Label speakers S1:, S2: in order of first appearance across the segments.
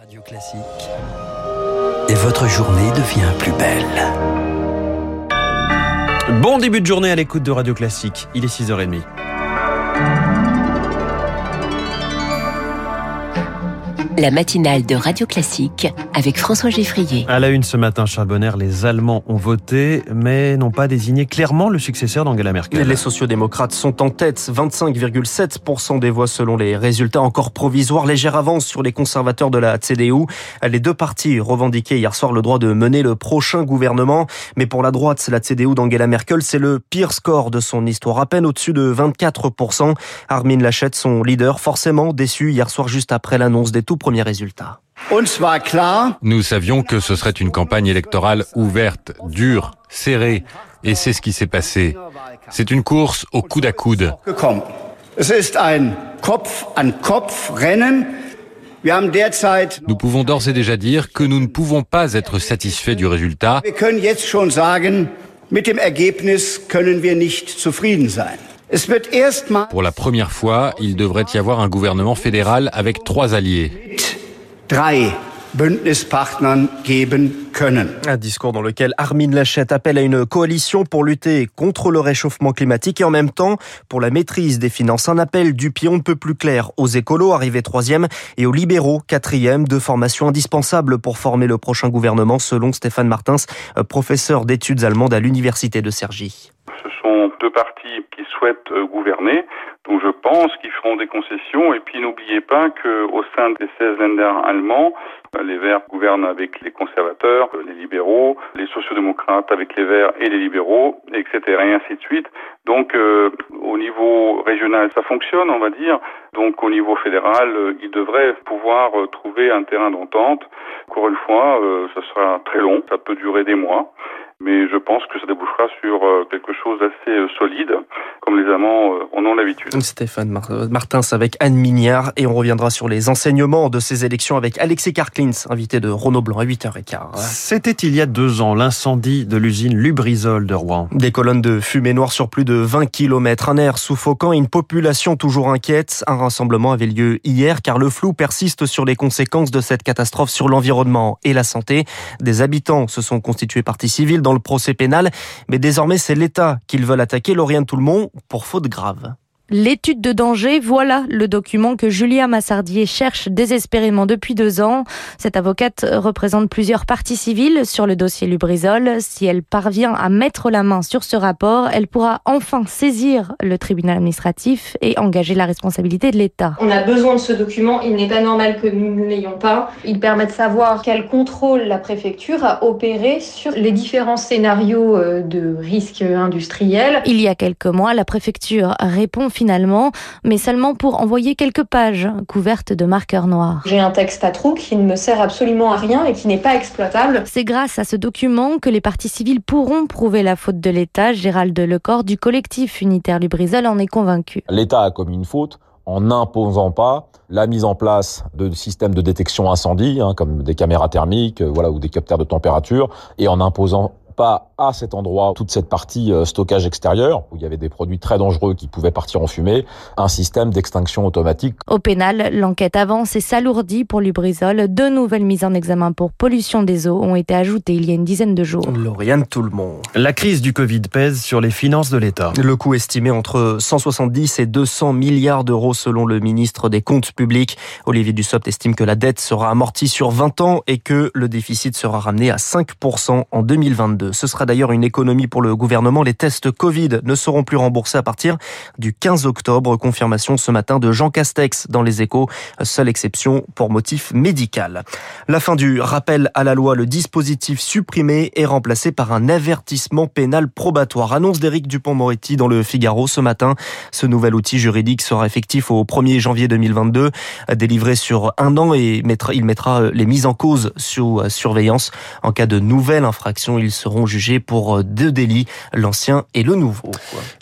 S1: Radio Classique. Et votre journée devient plus belle.
S2: Bon début de journée à l'écoute de Radio Classique. Il est 6h30.
S3: La matinale de Radio Classique avec François Geffrier.
S2: À la une ce matin, Charles Bonner, les Allemands ont voté, mais n'ont pas désigné clairement le successeur d'Angela Merkel.
S4: Les sociodémocrates sont en tête, 25,7% des voix selon les résultats encore provisoires. Légère avance sur les conservateurs de la CDU. Les deux partis revendiquaient hier soir le droit de mener le prochain gouvernement. Mais pour la droite, la CDU d'Angela Merkel, c'est le pire score de son histoire, à peine au-dessus de 24%. Armin Laschet, son leader, forcément déçu hier soir juste après l'annonce des tout premiers résultats.
S5: Nous savions que ce serait une campagne électorale ouverte, dure, serrée, et c'est ce qui s'est passé. C'est une course au coude à coude. Nous pouvons d'ores et déjà dire que nous ne pouvons pas être satisfaits du résultat. Pour la première fois, il devrait y avoir un gouvernement fédéral avec trois alliés.
S4: Un discours dans lequel Armin Laschet appelle à une coalition pour lutter contre le réchauffement climatique et en même temps pour la maîtrise des finances. Un appel du pion ne peut plus clair aux écolos, arrivés troisième, et aux libéraux, quatrième, deux formations indispensables pour former le prochain gouvernement, selon Stéphane Martins, professeur d'études allemandes à l'université de Cergy.
S6: Ce sont deux partis qui souhaitent gouverner. Donc je pense qu'ils feront des concessions. Et puis n'oubliez pas qu'au sein des 16 Länder allemands, les Verts gouvernent avec les conservateurs, les libéraux, les sociodémocrates avec les Verts et les libéraux, etc. et ainsi de suite. Donc euh, au niveau régional, ça fonctionne, on va dire. Donc au niveau fédéral, euh, ils devraient pouvoir euh, trouver un terrain d'entente. Encore une fois, euh, ça sera très long, ça peut durer des mois mais je pense que ça débouchera sur quelque chose d'assez solide, comme les amants en ont l'habitude.
S4: Stéphane Martins avec Anne Mignard, et on reviendra sur les enseignements de ces élections avec Alexis Karklins, invité de Renaud Blanc à 8h15.
S2: C'était il y a deux ans l'incendie de l'usine Lubrizol de Rouen.
S4: Des colonnes de fumée noire sur plus de 20 km, un air suffocant et une population toujours inquiète. Un rassemblement avait lieu hier car le flou persiste sur les conséquences de cette catastrophe sur l'environnement et la santé. Des habitants se sont constitués partie civile dans le procès pénal, mais désormais c'est l'État qu'ils veulent attaquer, Lauriane Tout-le-Monde, pour faute grave.
S7: L'étude de danger, voilà le document que Julia Massardier cherche désespérément depuis deux ans. Cette avocate représente plusieurs parties civiles sur le dossier Lubrizol. Si elle parvient à mettre la main sur ce rapport, elle pourra enfin saisir le tribunal administratif et engager la responsabilité de l'État.
S8: On a besoin de ce document, il n'est pas normal que nous ne l'ayons pas. Il permet de savoir quel contrôle la préfecture a opéré sur les différents scénarios euh, de risques industriels.
S7: Il y a quelques mois, la préfecture répond finalement, mais seulement pour envoyer quelques pages couvertes de marqueurs noirs.
S8: J'ai un texte à trous qui ne me sert absolument à rien et qui n'est pas exploitable.
S7: C'est grâce à ce document que les parties civiles pourront prouver la faute de l'État. Gérald Lecor du collectif unitaire Lubrizol en est convaincu.
S9: L'État a commis une faute en n'imposant pas la mise en place de systèmes de détection incendie, hein, comme des caméras thermiques, voilà, ou des capteurs de température, et en imposant pas à cet endroit toute cette partie stockage extérieur, où il y avait des produits très dangereux qui pouvaient partir en fumée, un système d'extinction automatique.
S7: Au pénal, l'enquête avance et s'alourdit pour Lubrizol. Deux nouvelles mises en examen pour pollution des eaux ont été ajoutées il y a une dizaine de jours.
S4: Lauriane Tout-le-Monde.
S2: La crise du Covid pèse sur les finances de l'État.
S4: Le coût estimé entre 170 et 200 milliards d'euros selon le ministre des Comptes publics. Olivier Dussopt estime que la dette sera amortie sur 20 ans et que le déficit sera ramené à 5% en 2022. Ce sera d'ailleurs une économie pour le gouvernement. Les tests Covid ne seront plus remboursés à partir du 15 octobre. Confirmation ce matin de Jean Castex dans les échos. Seule exception pour motif médical. La fin du rappel à la loi, le dispositif supprimé est remplacé par un avertissement pénal probatoire. Annonce d'Éric Dupont-Moretti dans le Figaro ce matin. Ce nouvel outil juridique sera effectif au 1er janvier 2022, délivré sur un an et il mettra les mises en cause sous surveillance. En cas de nouvelle infraction, ils seront jugés pour deux délits, l'ancien et le nouveau.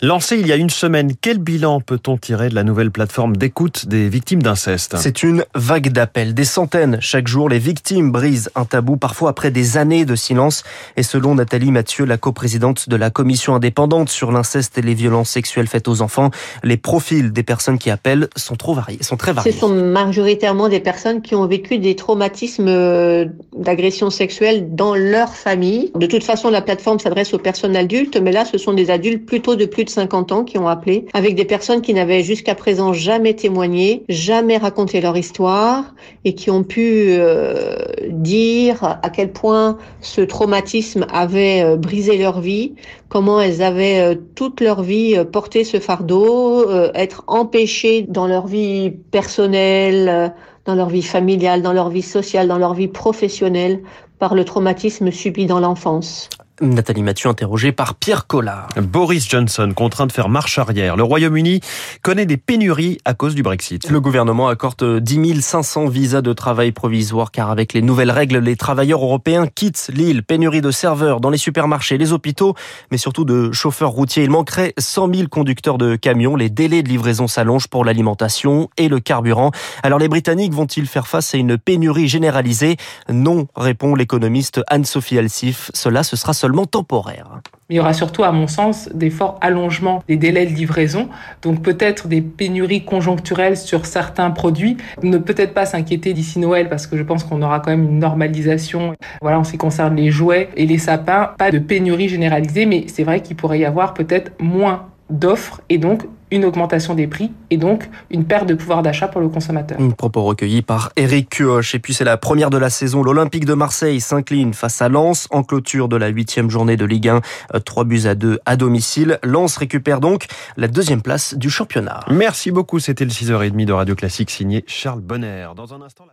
S2: Lancé il y a une semaine, quel bilan peut-on tirer de la nouvelle plateforme d'écoute des victimes d'inceste?
S4: C'est une vague d'appels, des centaines chaque jour. Les victimes brisent un tabou, parfois après des années de silence. Et selon Nathalie Mathieu, la coprésidente de la commission indépendante sur l'inceste et les violences sexuelles faites aux enfants, les profils des personnes qui appellent sont trop variés, sont très variés.
S10: Ce sont majoritairement des personnes qui ont vécu des traumatismes euh, d'agression sexuelle dans leur famille. De toute façon, la plateforme s'adresse aux personnes adultes, mais là, ce sont des adultes plutôt de plus de 50 ans qui ont appelé, avec des personnes qui n'avaient jusqu'à présent jamais témoigné, jamais raconté leur histoire et qui ont pu euh, dire à quel point ce traumatisme avait euh, brisé leur vie, comment elles avaient euh, toute leur vie euh, porté ce fardeau, être empêchées dans leur vie personnelle, dans leur vie familiale, dans leur vie sociale, dans leur vie professionnelle par le traumatisme subi dans l'enfance.
S4: Nathalie Mathieu interrogée par Pierre Collard.
S2: Boris Johnson contraint de faire marche arrière. Le Royaume-Uni connaît des pénuries à cause du Brexit.
S4: Le gouvernement accorde 10 500 visas de travail provisoire car avec les nouvelles règles, les travailleurs européens quittent l'île. Pénurie de serveurs dans les supermarchés, les hôpitaux, mais surtout de chauffeurs routiers. Il manquerait 100 000 conducteurs de camions. Les délais de livraison s'allongent pour l'alimentation et le carburant. Alors les Britanniques vont-ils faire face à une pénurie généralisée? Non, répond l'économiste Anne-Sophie Alsif. Cela, ce sera seulement temporaire.
S11: Il y aura surtout, à mon sens, des forts allongements des délais de livraison, donc peut-être des pénuries conjoncturelles sur certains produits. Ne peut-être pas s'inquiéter d'ici Noël parce que je pense qu'on aura quand même une normalisation. Voilà, en ce qui concerne les jouets et les sapins, pas de pénurie généralisée, mais c'est vrai qu'il pourrait y avoir peut-être moins d'offres et donc une augmentation des prix et donc une perte de pouvoir d'achat pour le consommateur.
S4: Un propos recueilli par Eric Cuoche. Et puis c'est la première de la saison. L'Olympique de Marseille s'incline face à Lens en clôture de la huitième journée de Ligue 1. 3 buts à 2 à domicile. Lens récupère donc la deuxième place du championnat.
S2: Merci beaucoup. C'était le 6h30 de Radio Classique signé Charles Bonner. Dans un instant,